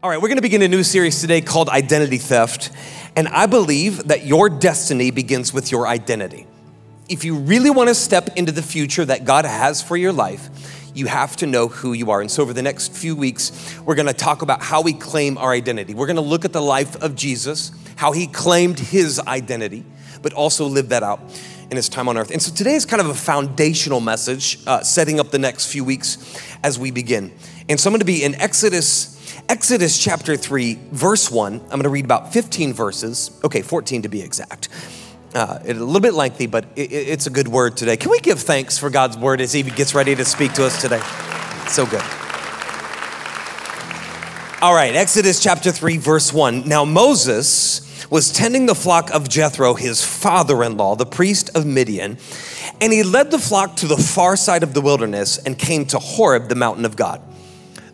All right, we're going to begin a new series today called Identity Theft. And I believe that your destiny begins with your identity. If you really want to step into the future that God has for your life, you have to know who you are. And so, over the next few weeks, we're going to talk about how we claim our identity. We're going to look at the life of Jesus, how he claimed his identity, but also lived that out in his time on earth. And so, today is kind of a foundational message, uh, setting up the next few weeks as we begin. And so, I'm going to be in Exodus Exodus chapter 3, verse 1. I'm going to read about 15 verses, okay, 14 to be exact. Uh, a little bit lengthy, but it, it's a good word today. Can we give thanks for God's word as He gets ready to speak to us today? So good. All right, Exodus chapter 3, verse 1. Now Moses was tending the flock of Jethro, his father in law, the priest of Midian, and he led the flock to the far side of the wilderness and came to Horeb, the mountain of God.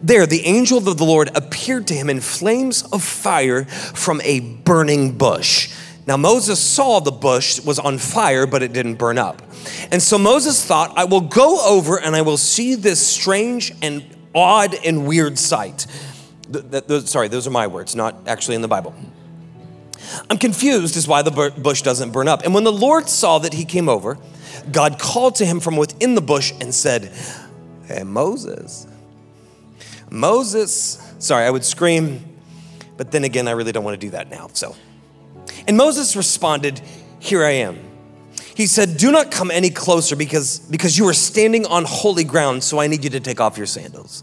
There, the angel of the Lord appeared to him in flames of fire from a burning bush. Now, Moses saw the bush was on fire, but it didn't burn up. And so Moses thought, I will go over and I will see this strange and odd and weird sight. sorry, those are my words, not actually in the Bible. I'm confused as why the bush doesn't burn up. And when the Lord saw that he came over, God called to him from within the bush and said, Hey, Moses. Moses, sorry, I would scream, but then again, I really don't want to do that now. So, and Moses responded, Here I am. He said, Do not come any closer because, because you are standing on holy ground, so I need you to take off your sandals.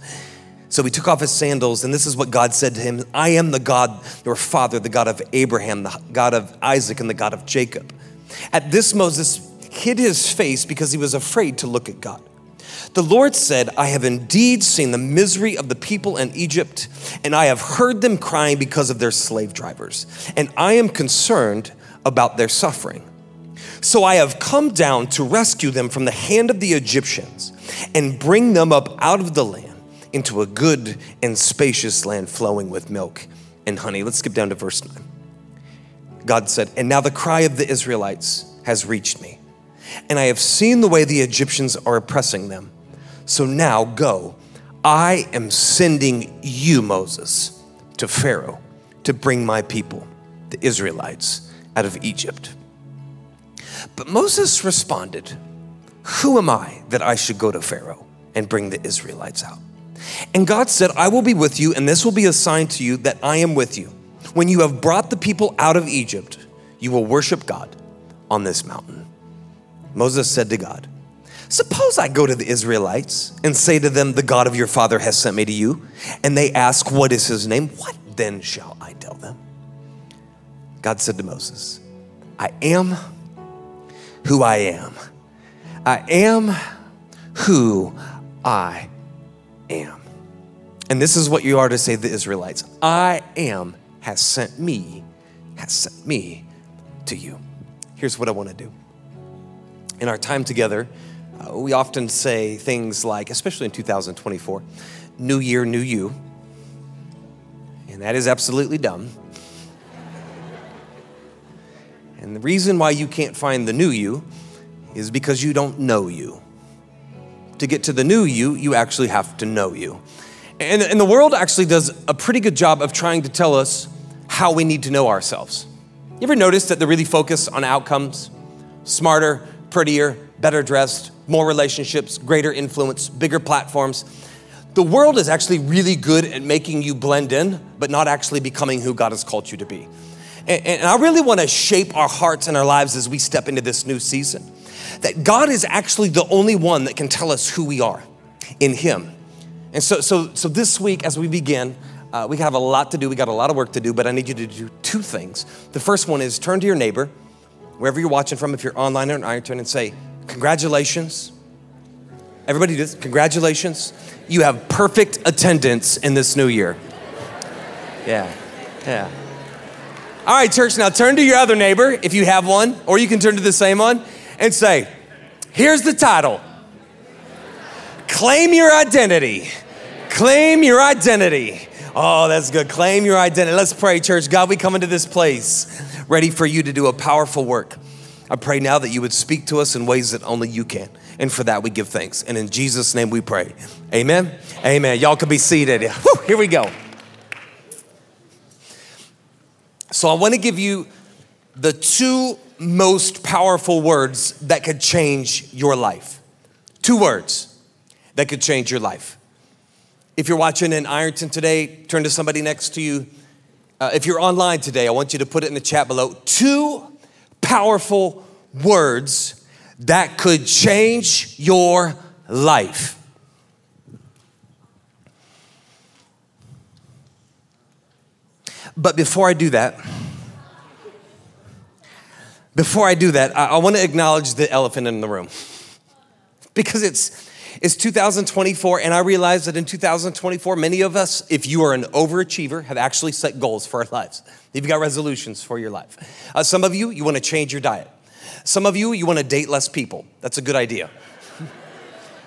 So he took off his sandals, and this is what God said to him I am the God, your father, the God of Abraham, the God of Isaac, and the God of Jacob. At this, Moses hid his face because he was afraid to look at God. The Lord said, I have indeed seen the misery of the people in Egypt, and I have heard them crying because of their slave drivers, and I am concerned about their suffering. So I have come down to rescue them from the hand of the Egyptians and bring them up out of the land into a good and spacious land flowing with milk and honey. Let's skip down to verse 9. God said, And now the cry of the Israelites has reached me, and I have seen the way the Egyptians are oppressing them. So now go. I am sending you, Moses, to Pharaoh to bring my people, the Israelites, out of Egypt. But Moses responded, Who am I that I should go to Pharaoh and bring the Israelites out? And God said, I will be with you, and this will be a sign to you that I am with you. When you have brought the people out of Egypt, you will worship God on this mountain. Moses said to God, Suppose I go to the Israelites and say to them, The God of your father has sent me to you, and they ask, What is his name? What then shall I tell them? God said to Moses, I am who I am. I am who I am. And this is what you are to say to the Israelites I am has sent me, has sent me to you. Here's what I want to do. In our time together, we often say things like, especially in 2024, New Year, New You. And that is absolutely dumb. and the reason why you can't find the new you is because you don't know you. To get to the new you, you actually have to know you. And, and the world actually does a pretty good job of trying to tell us how we need to know ourselves. You ever notice that they really focus on outcomes? Smarter, prettier, better dressed, more relationships, greater influence, bigger platforms. The world is actually really good at making you blend in, but not actually becoming who God has called you to be. And, and I really want to shape our hearts and our lives as we step into this new season. That God is actually the only one that can tell us who we are in Him. And so, so, so this week, as we begin, uh, we have a lot to do. We got a lot of work to do, but I need you to do two things. The first one is turn to your neighbor, wherever you're watching from, if you're online or on iTunes, and say, Congratulations. Everybody does. Congratulations. You have perfect attendance in this new year. Yeah, yeah. All right, church, now turn to your other neighbor if you have one, or you can turn to the same one and say, Here's the title Claim Your Identity. Claim Your Identity. Oh, that's good. Claim your identity. Let's pray, church. God, we come into this place ready for you to do a powerful work. I pray now that you would speak to us in ways that only you can. And for that, we give thanks. And in Jesus' name we pray. Amen. Amen. Y'all can be seated. Whew, here we go. So I want to give you the two most powerful words that could change your life. Two words that could change your life. If you're watching in Ironton today, turn to somebody next to you. Uh, if you're online today, I want you to put it in the chat below. Two powerful words that could change your life. But before I do that, before I do that, I, I want to acknowledge the elephant in the room because it's it's 2024, and I realize that in 2024, many of us, if you are an overachiever, have actually set goals for our lives. You've got resolutions for your life. Uh, some of you, you want to change your diet. Some of you, you want to date less people. That's a good idea.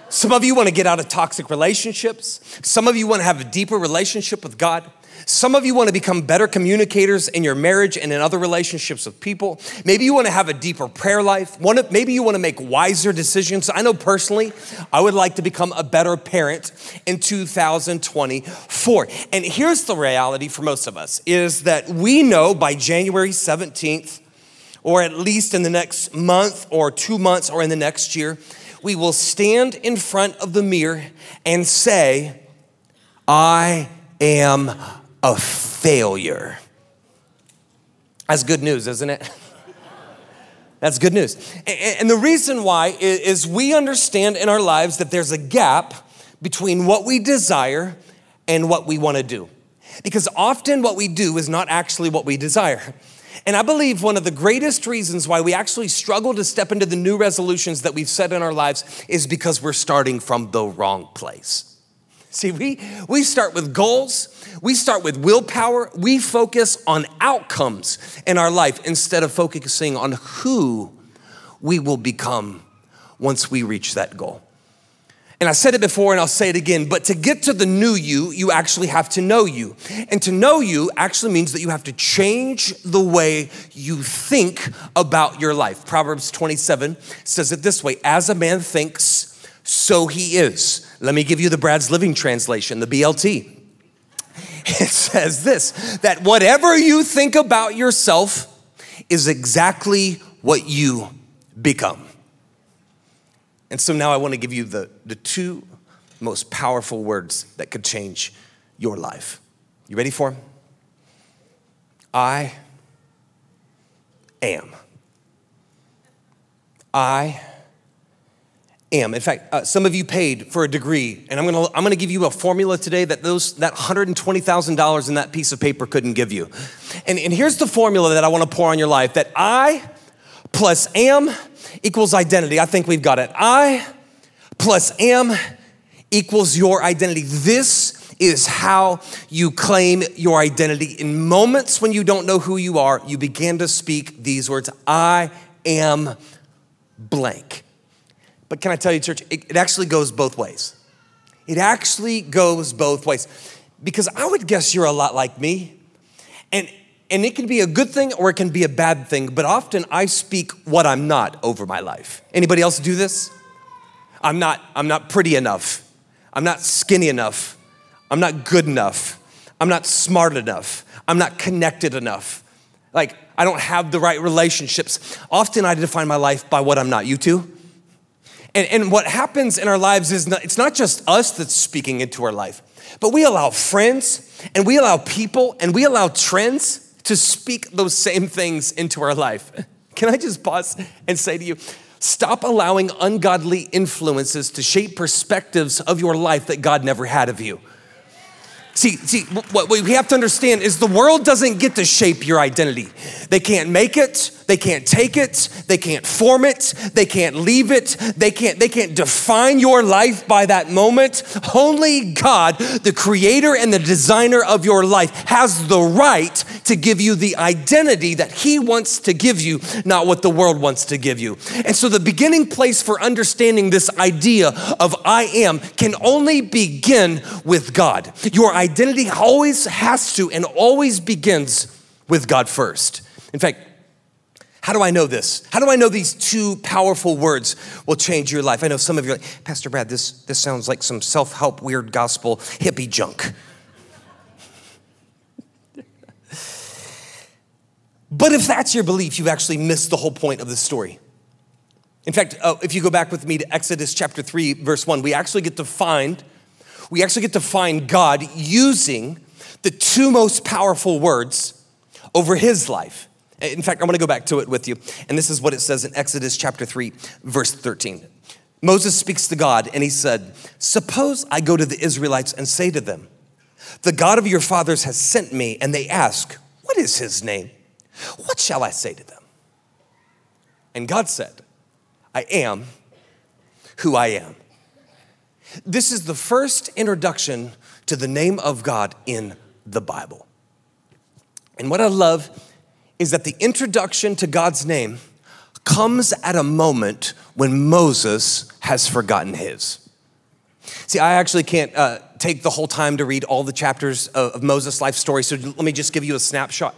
Some of you want to get out of toxic relationships. Some of you want to have a deeper relationship with God. Some of you want to become better communicators in your marriage and in other relationships with people. Maybe you want to have a deeper prayer life. maybe you want to make wiser decisions. I know personally, I would like to become a better parent in 2024. And here's the reality for most of us is that we know by January 17th, or at least in the next month or two months or in the next year, we will stand in front of the mirror and say, I am a failure. That's good news, isn't it? That's good news. And the reason why is we understand in our lives that there's a gap between what we desire and what we want to do. Because often what we do is not actually what we desire. And I believe one of the greatest reasons why we actually struggle to step into the new resolutions that we've set in our lives is because we're starting from the wrong place. See, we, we start with goals, we start with willpower, we focus on outcomes in our life instead of focusing on who we will become once we reach that goal. And I said it before and I'll say it again, but to get to the new you, you actually have to know you. And to know you actually means that you have to change the way you think about your life. Proverbs 27 says it this way As a man thinks, so he is. Let me give you the Brad's Living Translation, the BLT. It says this that whatever you think about yourself is exactly what you become. And so now I want to give you the, the two most powerful words that could change your life. You ready for them? I am. I am. In fact, uh, some of you paid for a degree, and I'm gonna, I'm gonna give you a formula today that those, that $120,000 in that piece of paper couldn't give you. And, and here's the formula that I wanna pour on your life that I plus am equals identity. I think we've got it. I plus am equals your identity. This is how you claim your identity. In moments when you don't know who you are, you begin to speak these words I am blank. But can I tell you, church, it, it actually goes both ways. It actually goes both ways. Because I would guess you're a lot like me. And and it can be a good thing or it can be a bad thing, but often I speak what I'm not over my life. Anybody else do this? I'm not I'm not pretty enough. I'm not skinny enough. I'm not good enough. I'm not smart enough. I'm not connected enough. Like I don't have the right relationships. Often I define my life by what I'm not. You too? And, and what happens in our lives is not, it's not just us that's speaking into our life, but we allow friends and we allow people and we allow trends to speak those same things into our life. Can I just pause and say to you, stop allowing ungodly influences to shape perspectives of your life that God never had of you. See, see, what we have to understand is the world doesn't get to shape your identity. They can't make it, they can't take it, they can't form it, they can't leave it, they can't, they can't define your life by that moment. Only God, the creator and the designer of your life, has the right to give you the identity that He wants to give you, not what the world wants to give you. And so the beginning place for understanding this idea of I am can only begin with God. Your identity always has to and always begins with God first. In fact, how do I know this? How do I know these two powerful words will change your life? I know some of you are like, Pastor Brad, this, this sounds like some self help, weird gospel, hippie junk. But if that's your belief, you've actually missed the whole point of the story. In fact, uh, if you go back with me to Exodus chapter 3, verse 1, we actually get to find, we actually get to find God using the two most powerful words over his life. In fact, I'm gonna go back to it with you. And this is what it says in Exodus chapter 3, verse 13. Moses speaks to God and he said, Suppose I go to the Israelites and say to them, The God of your fathers has sent me, and they ask, What is his name? What shall I say to them? And God said, I am who I am. This is the first introduction to the name of God in the Bible. And what I love is that the introduction to God's name comes at a moment when Moses has forgotten his. See, I actually can't uh, take the whole time to read all the chapters of, of Moses' life story, so let me just give you a snapshot.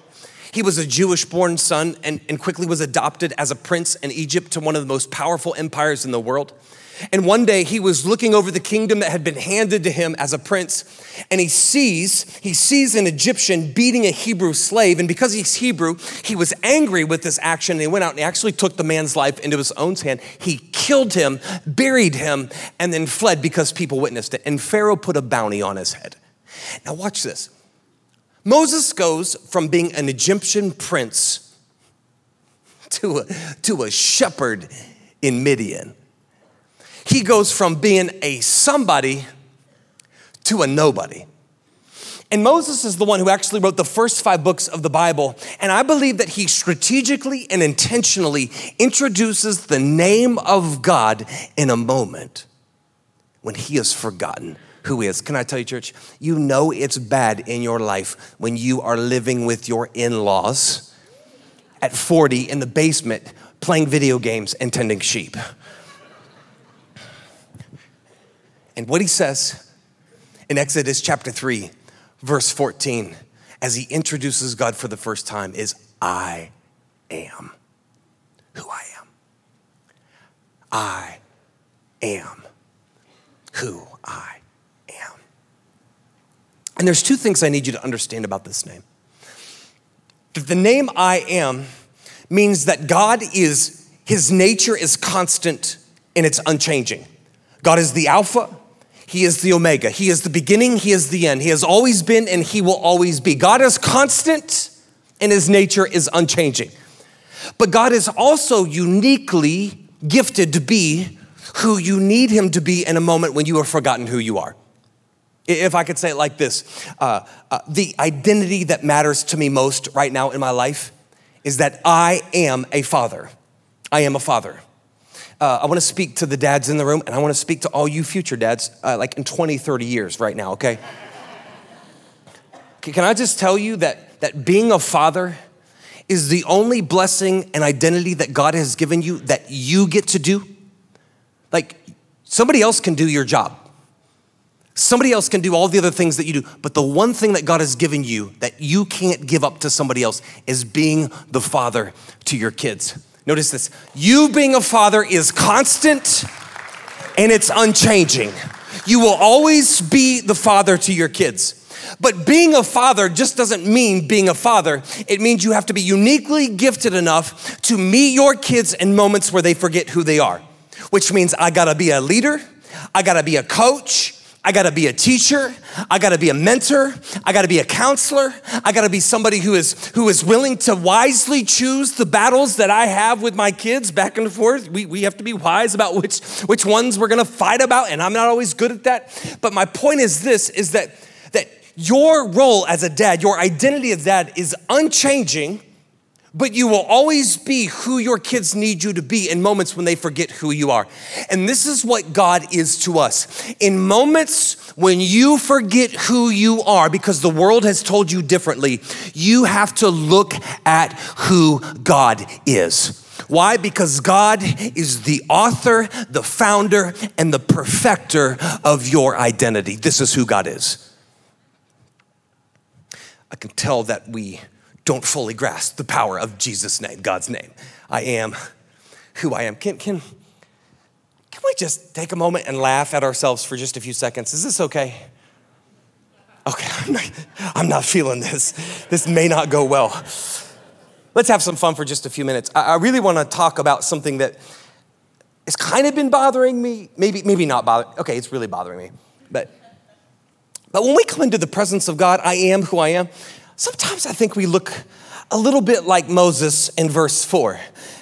He was a Jewish born son and, and quickly was adopted as a prince in Egypt to one of the most powerful empires in the world. And one day he was looking over the kingdom that had been handed to him as a prince, and he sees he sees an Egyptian beating a Hebrew slave, and because he's Hebrew, he was angry with this action. And he went out and he actually took the man's life into his own hand. He killed him, buried him, and then fled because people witnessed it. And Pharaoh put a bounty on his head. Now watch this. Moses goes from being an Egyptian prince to a, to a shepherd in Midian. He goes from being a somebody to a nobody. And Moses is the one who actually wrote the first five books of the Bible. And I believe that he strategically and intentionally introduces the name of God in a moment when he has forgotten who is. Can I tell you, church? You know it's bad in your life when you are living with your in laws at 40 in the basement playing video games and tending sheep. And what he says in Exodus chapter 3, verse 14, as he introduces God for the first time, is I am who I am. I am who I am. and there's two things I need you to understand about this name. The name I am means that God is, his nature is constant and it's unchanging. God is the Alpha, He is the Omega. He is the beginning, He is the end. He has always been and He will always be. God is constant and His nature is unchanging. But God is also uniquely gifted to be who you need Him to be in a moment when you have forgotten who you are. If I could say it like this uh, uh, the identity that matters to me most right now in my life is that I am a father. I am a father. Uh, I wanna speak to the dads in the room, and I wanna speak to all you future dads, uh, like in 20, 30 years right now, okay? Can I just tell you that, that being a father is the only blessing and identity that God has given you that you get to do? Like, somebody else can do your job. Somebody else can do all the other things that you do, but the one thing that God has given you that you can't give up to somebody else is being the father to your kids. Notice this you being a father is constant and it's unchanging. You will always be the father to your kids. But being a father just doesn't mean being a father. It means you have to be uniquely gifted enough to meet your kids in moments where they forget who they are, which means I gotta be a leader, I gotta be a coach, I gotta be a teacher. I gotta be a mentor. I gotta be a counselor. I gotta be somebody who is, who is willing to wisely choose the battles that I have with my kids back and forth. We, we have to be wise about which, which ones we're gonna fight about, and I'm not always good at that. But my point is this is that, that your role as a dad, your identity as dad is unchanging but you will always be who your kids need you to be in moments when they forget who you are. And this is what God is to us. In moments when you forget who you are because the world has told you differently, you have to look at who God is. Why? Because God is the author, the founder, and the perfecter of your identity. This is who God is. I can tell that we don't fully grasp the power of Jesus' name, God's name. I am who I am. Can, can, can we just take a moment and laugh at ourselves for just a few seconds? Is this okay? Okay, I'm not, I'm not feeling this. This may not go well. let's have some fun for just a few minutes. I, I really want to talk about something that has kind of been bothering me. Maybe, maybe not bothering. Okay, it's really bothering me. But, but when we come into the presence of God, I am who I am. Sometimes I think we look a little bit like Moses in verse four.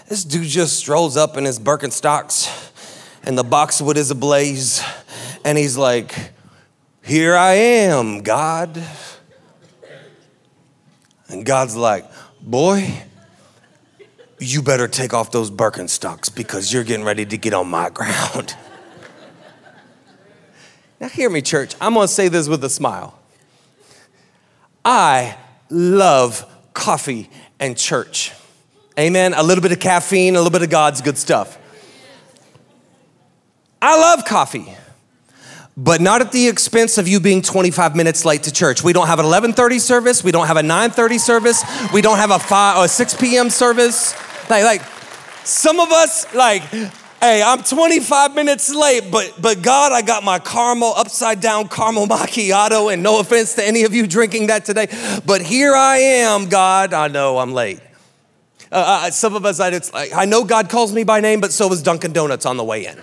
This dude just strolls up in his Birkenstocks, and the boxwood is ablaze, and he's like, "Here I am, God." And God's like, Boy, you better take off those Birkenstocks because you're getting ready to get on my ground. now, hear me, church. I'm going to say this with a smile. I love coffee and church. Amen. A little bit of caffeine, a little bit of God's good stuff. I love coffee but not at the expense of you being 25 minutes late to church. We don't have an 11:30 service, we don't have a 9:30 service, we don't have a 5 or 6 p.m. service. Like like some of us like hey, I'm 25 minutes late, but but God, I got my caramel upside down caramel macchiato and no offense to any of you drinking that today, but here I am, God. I know I'm late. Uh, uh some of us, it's like, I know God calls me by name, but so was Dunkin' Donuts on the way in.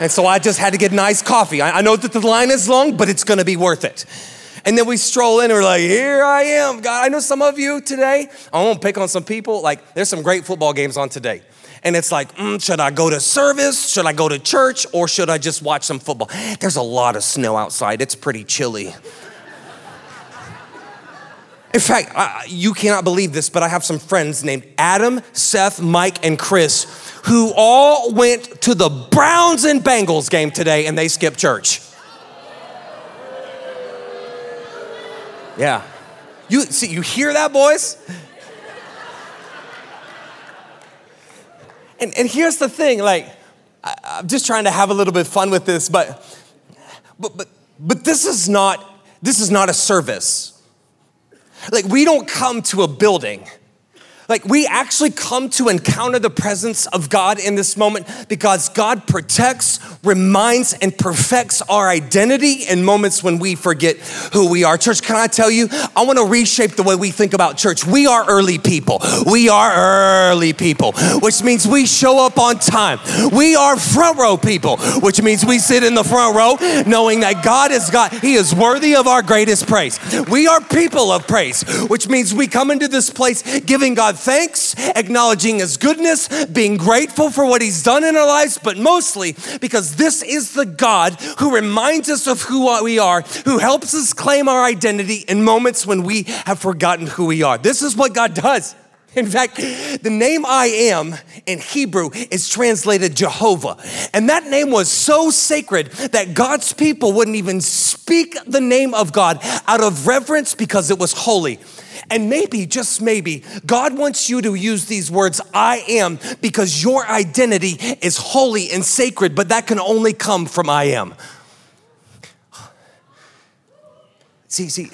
And so I just had to get nice coffee. I, I know that the line is long, but it's gonna be worth it. And then we stroll in and we're like, here I am, God. I know some of you today, I won't pick on some people. Like, there's some great football games on today. And it's like, mm, should I go to service? Should I go to church? Or should I just watch some football? There's a lot of snow outside. It's pretty chilly. In fact, I, you cannot believe this, but I have some friends named Adam, Seth, Mike, and Chris who all went to the Browns and Bengals game today and they skipped church. Yeah. You see, you hear that, boys? And, and here's the thing, like, I, I'm just trying to have a little bit of fun with this, but, but, but, but this is not, this is not a service. Like, we don't come to a building like we actually come to encounter the presence of God in this moment because God protects, reminds, and perfects our identity in moments when we forget who we are. Church, can I tell you, I want to reshape the way we think about church. We are early people. We are early people, which means we show up on time. We are front row people, which means we sit in the front row knowing that God is God. He is worthy of our greatest praise. We are people of praise, which means we come into this place giving God God thanks, acknowledging His goodness, being grateful for what He's done in our lives, but mostly because this is the God who reminds us of who we are, who helps us claim our identity in moments when we have forgotten who we are. This is what God does. In fact, the name I am in Hebrew is translated Jehovah. And that name was so sacred that God's people wouldn't even speak the name of God out of reverence because it was holy. And maybe, just maybe, God wants you to use these words, I am, because your identity is holy and sacred, but that can only come from I am. See, see,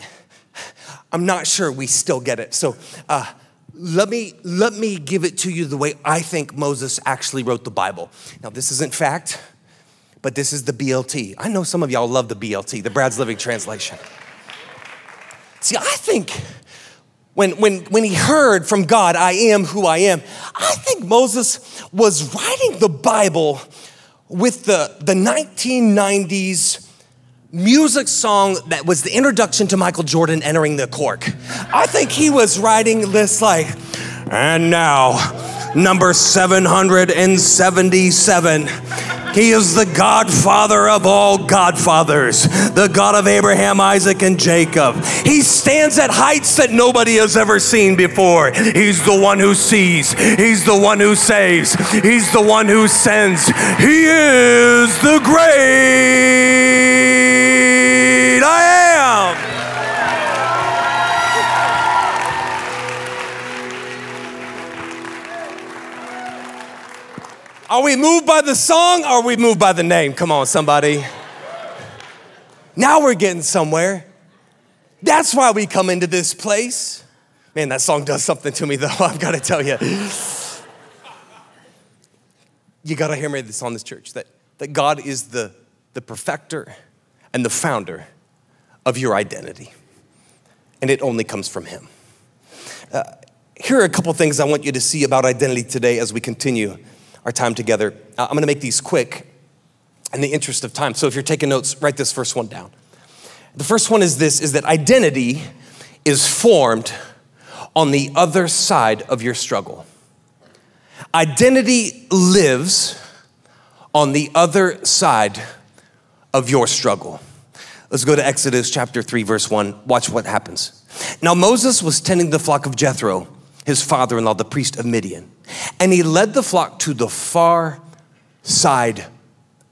I'm not sure we still get it. So, uh, let me let me give it to you the way I think Moses actually wrote the Bible. Now, this isn't fact, but this is the BLT. I know some of y'all love the BLT, the Brad's Living Translation. See, I think when, when, when he heard from God, I am who I am, I think Moses was writing the Bible with the, the 1990s music song that was the introduction to Michael Jordan entering the cork. I think he was writing this like, and now, number 777 he is the Godfather of all Godfathers, the God of Abraham, Isaac, and Jacob. He stands at heights that nobody has ever seen before. He's the one who sees, He's the one who saves, He's the one who sends. He is the great Are we moved by the song or are we moved by the name? Come on, somebody. Now we're getting somewhere. That's why we come into this place. Man, that song does something to me though, I've got to tell you. You got to hear me this on this church that, that God is the, the perfecter and the founder of your identity. And it only comes from Him. Uh, here are a couple things I want you to see about identity today as we continue our time together. Uh, I'm gonna make these quick in the interest of time. So if you're taking notes, write this first one down. The first one is this is that identity is formed on the other side of your struggle. Identity lives on the other side of your struggle. Let's go to Exodus chapter 3, verse 1. Watch what happens. Now, Moses was tending the flock of Jethro, his father in law, the priest of Midian, and he led the flock to the far side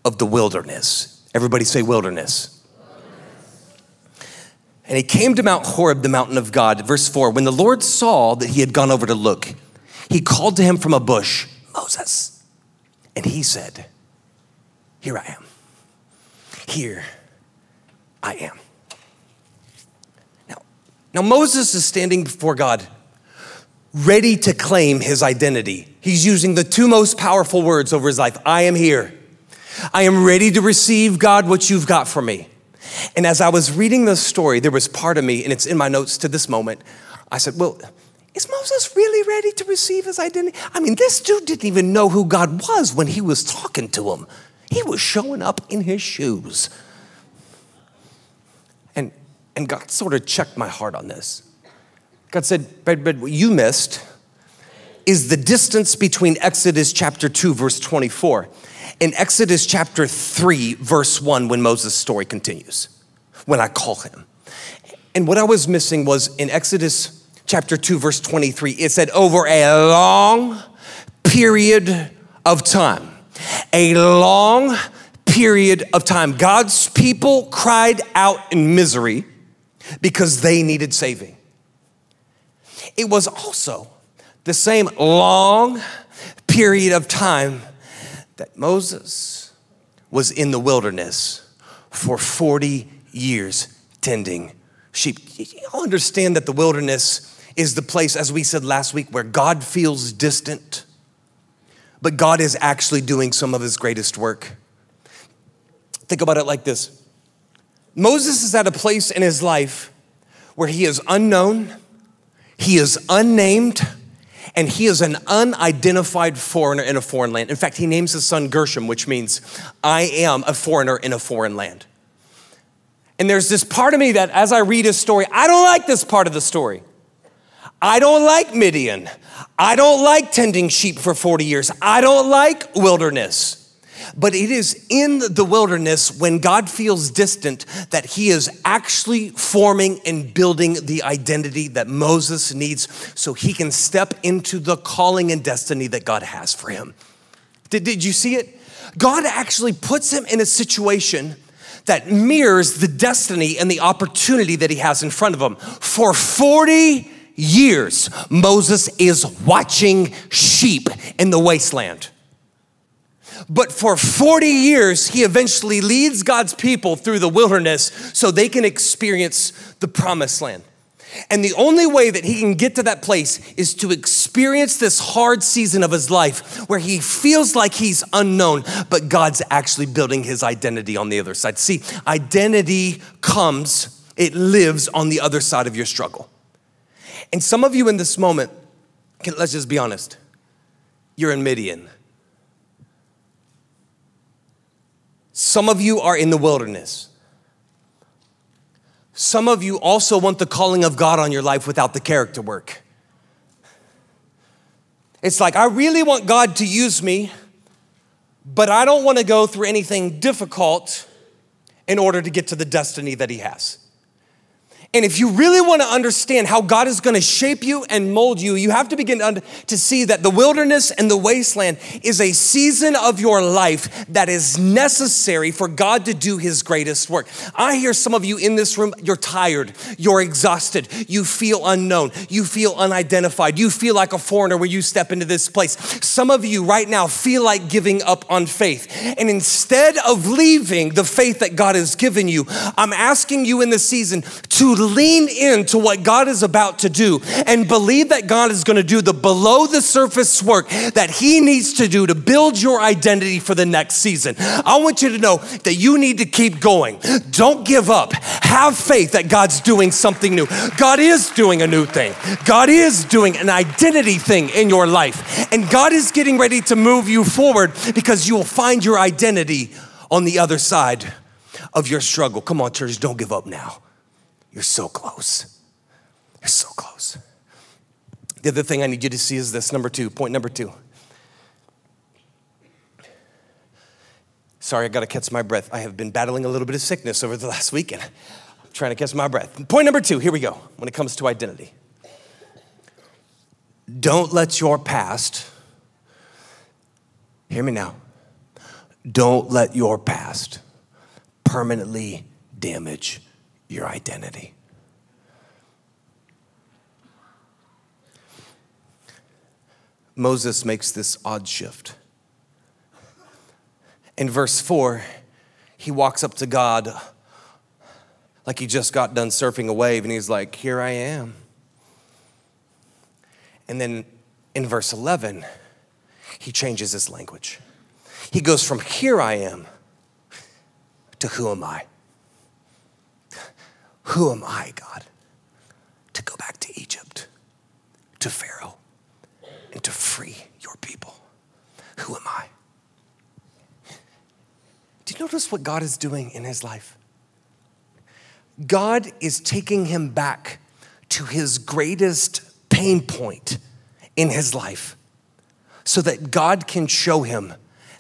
of the wilderness. Everybody say wilderness. And he came to Mount Horeb, the mountain of God. Verse 4 When the Lord saw that he had gone over to look, he called to him from a bush, Moses. And he said, Here I am. Here I am. Now, now Moses is standing before God, ready to claim his identity. He's using the two most powerful words over his life I am here. I am ready to receive, God, what you've got for me. And as I was reading the story, there was part of me, and it's in my notes to this moment. I said, Well, is Moses really ready to receive his identity? I mean, this dude didn't even know who God was when he was talking to him. He was showing up in his shoes. And, and God sort of checked my heart on this. God said, but, but what you missed is the distance between Exodus chapter 2, verse 24 in Exodus chapter 3, verse 1, when Moses' story continues, when I call him. And what I was missing was in Exodus chapter 2, verse 23, it said, over a long period of time, a long period of time, God's people cried out in misery because they needed saving. It was also the same long period of time that Moses was in the wilderness for 40 years tending sheep. You understand that the wilderness is the place, as we said last week, where God feels distant, but God is actually doing some of his greatest work. Think about it like this Moses is at a place in his life where he is unknown, he is unnamed, and he is an unidentified foreigner in a foreign land. In fact, he names his son Gershom, which means, I am a foreigner in a foreign land. And there's this part of me that, as I read his story, I don't like this part of the story. I don't like Midian. I don't like tending sheep for 40 years. I don't like wilderness. But it is in the wilderness when God feels distant that he is actually forming and building the identity that Moses needs so he can step into the calling and destiny that God has for him. Did, did you see it? God actually puts him in a situation that mirrors the destiny and the opportunity that he has in front of him. For 40 years, Moses is watching sheep in the wasteland. But for 40 years, he eventually leads God's people through the wilderness so they can experience the promised land. And the only way that he can get to that place is to experience this hard season of his life where he feels like he's unknown, but God's actually building his identity on the other side. See, identity comes, it lives on the other side of your struggle. And some of you in this moment, let's just be honest, you're in Midian. Some of you are in the wilderness. Some of you also want the calling of God on your life without the character work. It's like, I really want God to use me, but I don't want to go through anything difficult in order to get to the destiny that He has. And if you really want to understand how God is going to shape you and mold you, you have to begin to see that the wilderness and the wasteland is a season of your life that is necessary for God to do his greatest work. I hear some of you in this room, you're tired, you're exhausted, you feel unknown, you feel unidentified, you feel like a foreigner when you step into this place. Some of you right now feel like giving up on faith. And instead of leaving the faith that God has given you, I'm asking you in this season to lean into what God is about to do and believe that God is going to do the below the surface work that He needs to do to build your identity for the next season. I want you to know that you need to keep going. Don't give up. Have faith that God's doing something new. God is doing a new thing, God is doing an identity thing in your life. And God is getting ready to move you forward because you will find your identity on the other side of your struggle. Come on, church, don't give up now. You're so close. You're so close. The other thing I need you to see is this number two, point number two. Sorry, I gotta catch my breath. I have been battling a little bit of sickness over the last weekend. I'm trying to catch my breath. Point number two, here we go, when it comes to identity. Don't let your past, hear me now, don't let your past permanently damage your identity. Moses makes this odd shift. In verse 4, he walks up to God like he just got done surfing a wave and he's like, Here I am. And then in verse 11, he changes his language. He goes from here I am to who am I? Who am I, God, to go back to Egypt, to Pharaoh, and to free your people? Who am I? Do you notice what God is doing in his life? God is taking him back to his greatest pain point in his life so that God can show him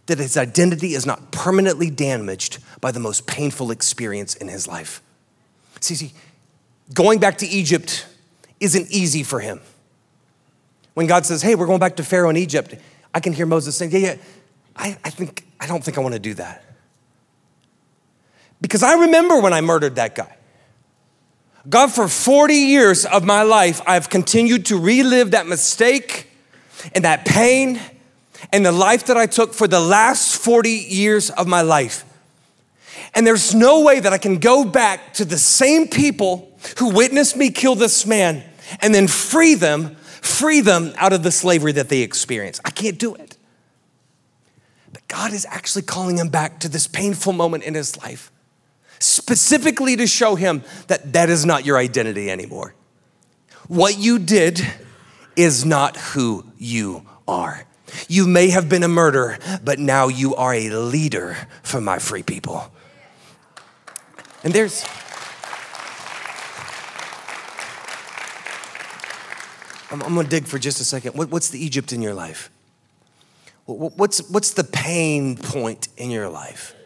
that his identity is not permanently damaged by the most painful experience in his life. See, see, going back to Egypt isn't easy for him. When God says, hey, we're going back to Pharaoh in Egypt, I can hear Moses saying, yeah, yeah, I, I think, I don't think I want to do that. Because I remember when I murdered that guy. God, for 40 years of my life, I've continued to relive that mistake and that pain and the life that I took for the last 40 years of my life. And there's no way that I can go back to the same people who witnessed me kill this man and then free them, free them out of the slavery that they experienced. I can't do it. But God is actually calling him back to this painful moment in his life, specifically to show him that that is not your identity anymore. What you did is not who you are. You may have been a murderer, but now you are a leader for my free people. And there's I'm, I'm gonna dig for just a second. What, what's the Egypt in your life? What's, what's the pain point in your life?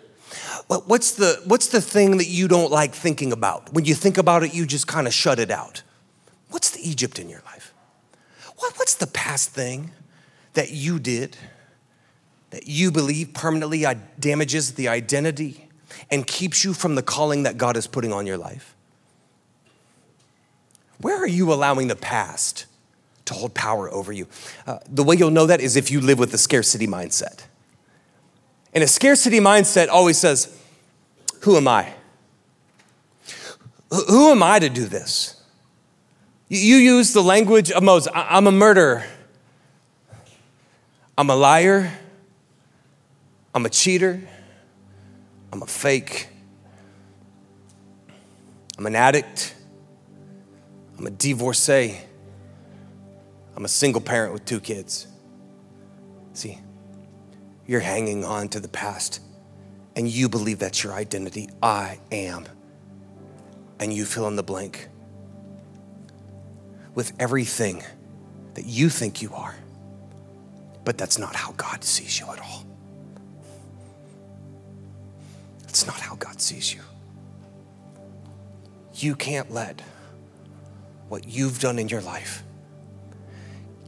What's the, what's the thing that you don't like thinking about? When you think about it, you just kind of shut it out. What's the Egypt in your life? What, what's the past thing that you did that you believe permanently damages the identity and keeps you from the calling that God is putting on your life? Where are you allowing the past to hold power over you? Uh, the way you'll know that is if you live with a scarcity mindset. And a scarcity mindset always says, Who am I? Who am I to do this? You use the language of Moses I'm a murderer. I'm a liar. I'm a cheater. I'm a fake. I'm an addict. I'm a divorcee. I'm a single parent with two kids. See, you're hanging on to the past and you believe that's your identity. I am. And you fill in the blank with everything that you think you are. But that's not how God sees you at all. That's not how God sees you. You can't let what you've done in your life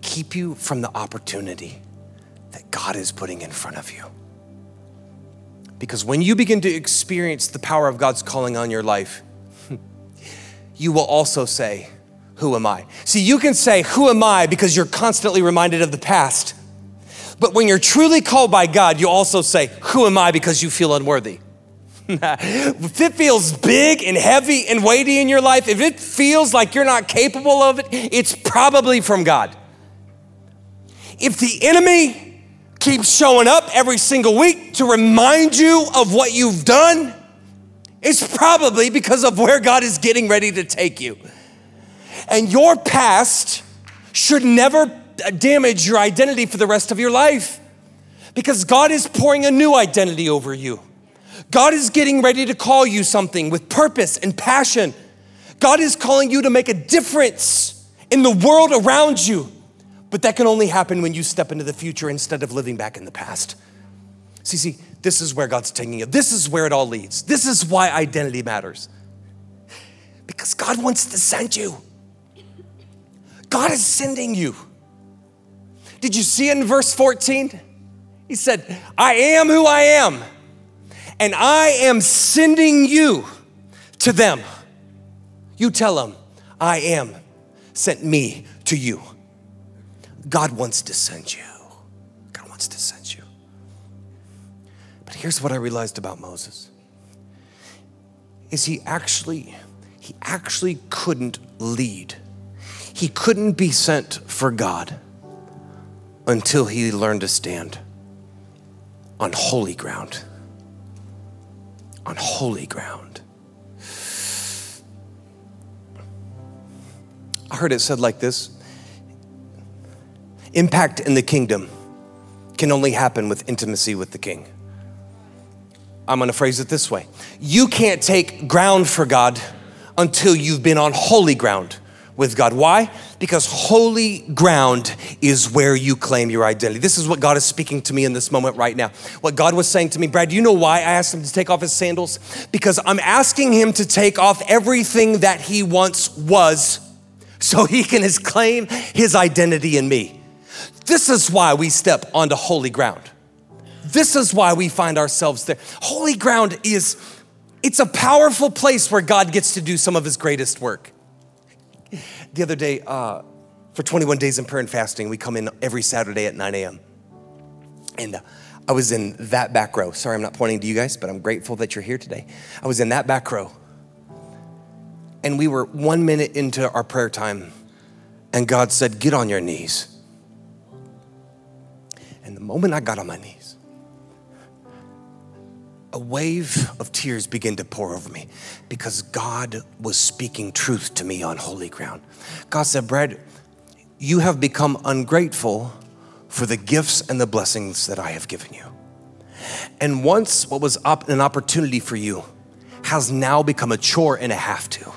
keep you from the opportunity that God is putting in front of you. Because when you begin to experience the power of God's calling on your life, you will also say, Who am I? See, you can say, Who am I? because you're constantly reminded of the past. But when you're truly called by God, you also say, Who am I? because you feel unworthy. if it feels big and heavy and weighty in your life, if it feels like you're not capable of it, it's probably from God. If the enemy keeps showing up every single week to remind you of what you've done, it's probably because of where God is getting ready to take you. And your past should never damage your identity for the rest of your life because God is pouring a new identity over you. God is getting ready to call you something with purpose and passion. God is calling you to make a difference in the world around you. But that can only happen when you step into the future instead of living back in the past. See, see, this is where God's taking you. This is where it all leads. This is why identity matters. Because God wants to send you. God is sending you. Did you see in verse 14? He said, I am who I am, and I am sending you to them. You tell them, I am sent me to you. God wants to send you. God wants to send you. But here's what I realized about Moses. Is he actually he actually couldn't lead. He couldn't be sent for God until he learned to stand on holy ground. On holy ground. I heard it said like this Impact in the kingdom can only happen with intimacy with the king. I'm gonna phrase it this way You can't take ground for God until you've been on holy ground with God. Why? Because holy ground is where you claim your identity. This is what God is speaking to me in this moment right now. What God was saying to me, Brad, you know why I asked him to take off his sandals? Because I'm asking him to take off everything that he once was so he can claim his identity in me. This is why we step onto holy ground. This is why we find ourselves there. Holy ground is it's a powerful place where God gets to do some of his greatest work. The other day, uh, for 21 days in prayer and fasting, we come in every Saturday at 9 a.m. And uh, I was in that back row. Sorry, I'm not pointing to you guys, but I'm grateful that you're here today. I was in that back row. And we were one minute into our prayer time, and God said, Get on your knees. And the moment I got on my knees, a wave of tears began to pour over me because God was speaking truth to me on holy ground. God said, Brad, you have become ungrateful for the gifts and the blessings that I have given you. And once what was an opportunity for you has now become a chore and a have to.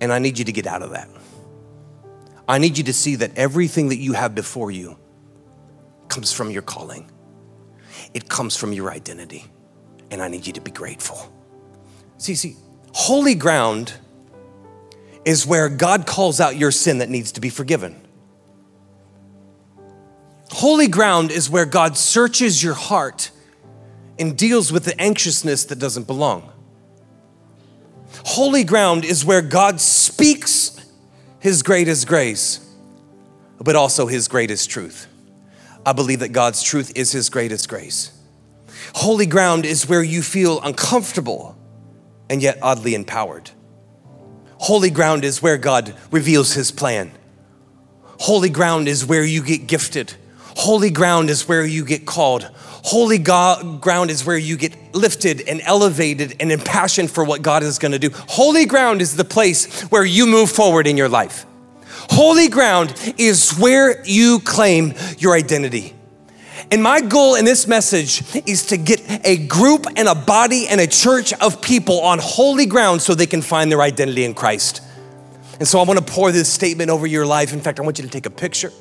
And I need you to get out of that. I need you to see that everything that you have before you comes from your calling, it comes from your identity and I need you to be grateful. See, see, holy ground is where God calls out your sin that needs to be forgiven. Holy ground is where God searches your heart and deals with the anxiousness that doesn't belong. Holy ground is where God speaks His greatest grace, but also His greatest truth. I believe that God's truth is His greatest grace. Holy ground is where you feel uncomfortable and yet oddly empowered. Holy ground is where God reveals his plan. Holy ground is where you get gifted. Holy ground is where you get called. Holy God, ground is where you get lifted and elevated and impassioned for what God is going to do. Holy ground is the place where you move forward in your life. Holy ground is where you claim your identity. And my goal in this message is to get a group and a body and a church of people on holy ground so they can find their identity in Christ. And so I want to pour this statement over your life. In fact, I want you to take a picture.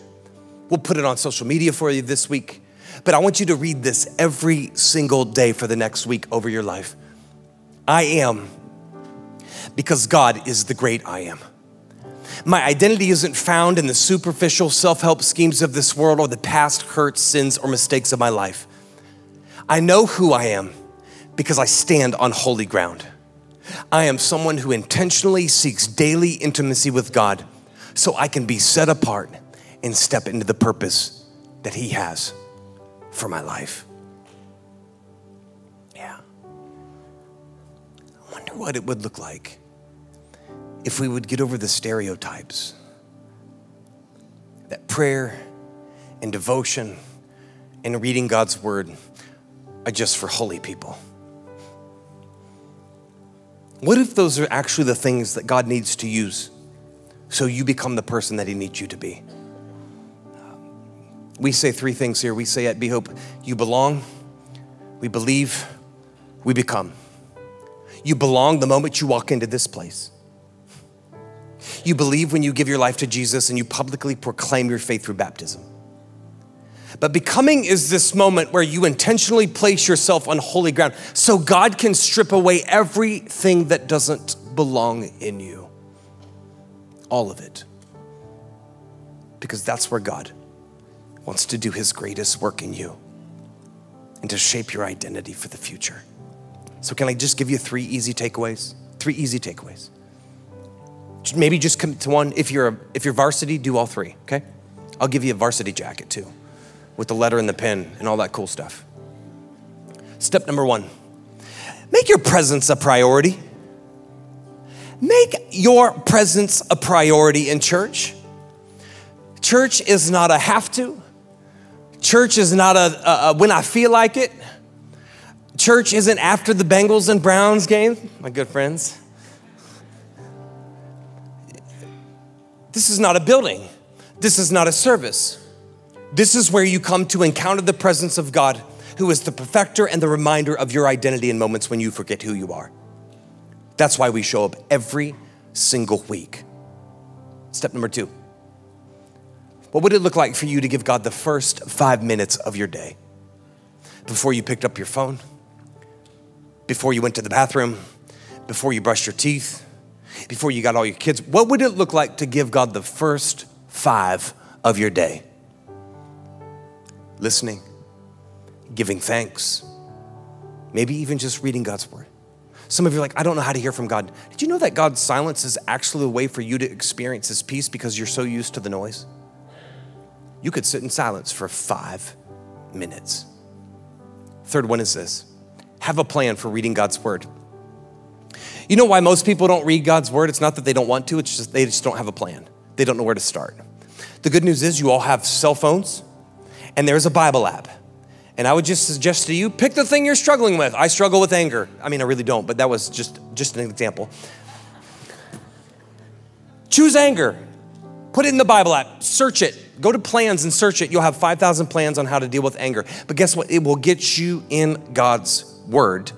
We'll put it on social media for you this week. But I want you to read this every single day for the next week over your life. I am because God is the great I am. My identity isn't found in the superficial self help schemes of this world or the past hurts, sins, or mistakes of my life. I know who I am because I stand on holy ground. I am someone who intentionally seeks daily intimacy with God so I can be set apart and step into the purpose that He has for my life. Yeah. I wonder what it would look like if we would get over the stereotypes that prayer and devotion and reading God's word are just for holy people. What if those are actually the things that God needs to use so you become the person that He needs you to be? We say three things here. We say at Be Hope, you belong, we believe, we become. You belong the moment you walk into this place. You believe when you give your life to Jesus and you publicly proclaim your faith through baptism. But becoming is this moment where you intentionally place yourself on holy ground so God can strip away everything that doesn't belong in you. All of it. Because that's where God wants to do his greatest work in you and to shape your identity for the future. So, can I just give you three easy takeaways? Three easy takeaways. Maybe just come to one. If you're, a, if you're varsity, do all three, okay? I'll give you a varsity jacket too with the letter and the pen and all that cool stuff. Step number one make your presence a priority. Make your presence a priority in church. Church is not a have to, church is not a, a, a when I feel like it. Church isn't after the Bengals and Browns game, my good friends. This is not a building. This is not a service. This is where you come to encounter the presence of God, who is the perfecter and the reminder of your identity in moments when you forget who you are. That's why we show up every single week. Step number two What would it look like for you to give God the first five minutes of your day? Before you picked up your phone, before you went to the bathroom, before you brushed your teeth, before you got all your kids, what would it look like to give God the first five of your day? listening, giving thanks, maybe even just reading God's word. Some of you are like, I don't know how to hear from God. Did you know that God's silence is actually a way for you to experience His peace because you're so used to the noise? You could sit in silence for five minutes. Third one is this have a plan for reading God's word. You know why most people don't read God's word? It's not that they don't want to, it's just they just don't have a plan. They don't know where to start. The good news is you all have cell phones and there's a Bible app. And I would just suggest to you, pick the thing you're struggling with. I struggle with anger. I mean, I really don't, but that was just, just an example. Choose anger. Put it in the Bible app. Search it. Go to plans and search it. You'll have 5,000 plans on how to deal with anger. But guess what? It will get you in God's word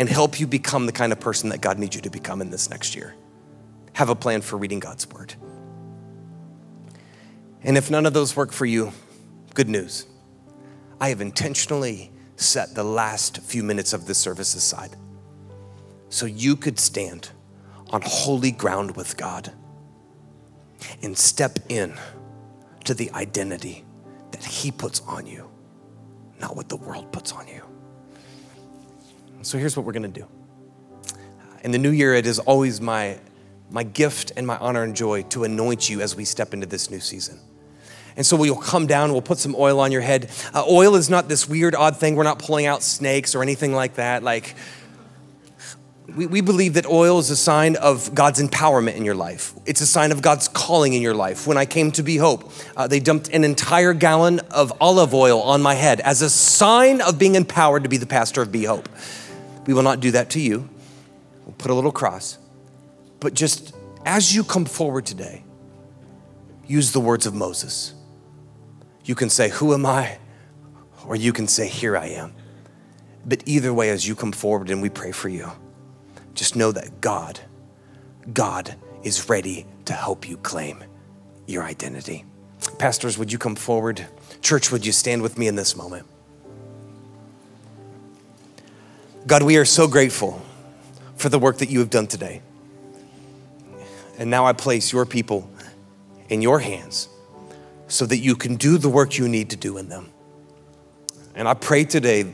and help you become the kind of person that God needs you to become in this next year. Have a plan for reading God's word. And if none of those work for you, Good news. I have intentionally set the last few minutes of this service aside so you could stand on holy ground with God and step in to the identity that He puts on you, not what the world puts on you. So here's what we're gonna do. In the new year, it is always my, my gift and my honor and joy to anoint you as we step into this new season. And so we'll come down, we'll put some oil on your head. Uh, oil is not this weird, odd thing. We're not pulling out snakes or anything like that. Like, we, we believe that oil is a sign of God's empowerment in your life. It's a sign of God's calling in your life. When I came to Be Hope, uh, they dumped an entire gallon of olive oil on my head as a sign of being empowered to be the pastor of Be Hope. We will not do that to you. We'll put a little cross. But just as you come forward today, use the words of Moses. You can say, Who am I? Or you can say, Here I am. But either way, as you come forward and we pray for you, just know that God, God is ready to help you claim your identity. Pastors, would you come forward? Church, would you stand with me in this moment? God, we are so grateful for the work that you have done today. And now I place your people in your hands so that you can do the work you need to do in them. And I pray today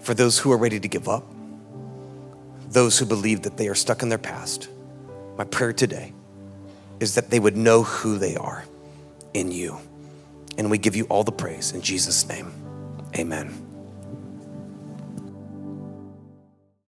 for those who are ready to give up, those who believe that they are stuck in their past. My prayer today is that they would know who they are in you. And we give you all the praise in Jesus' name. Amen.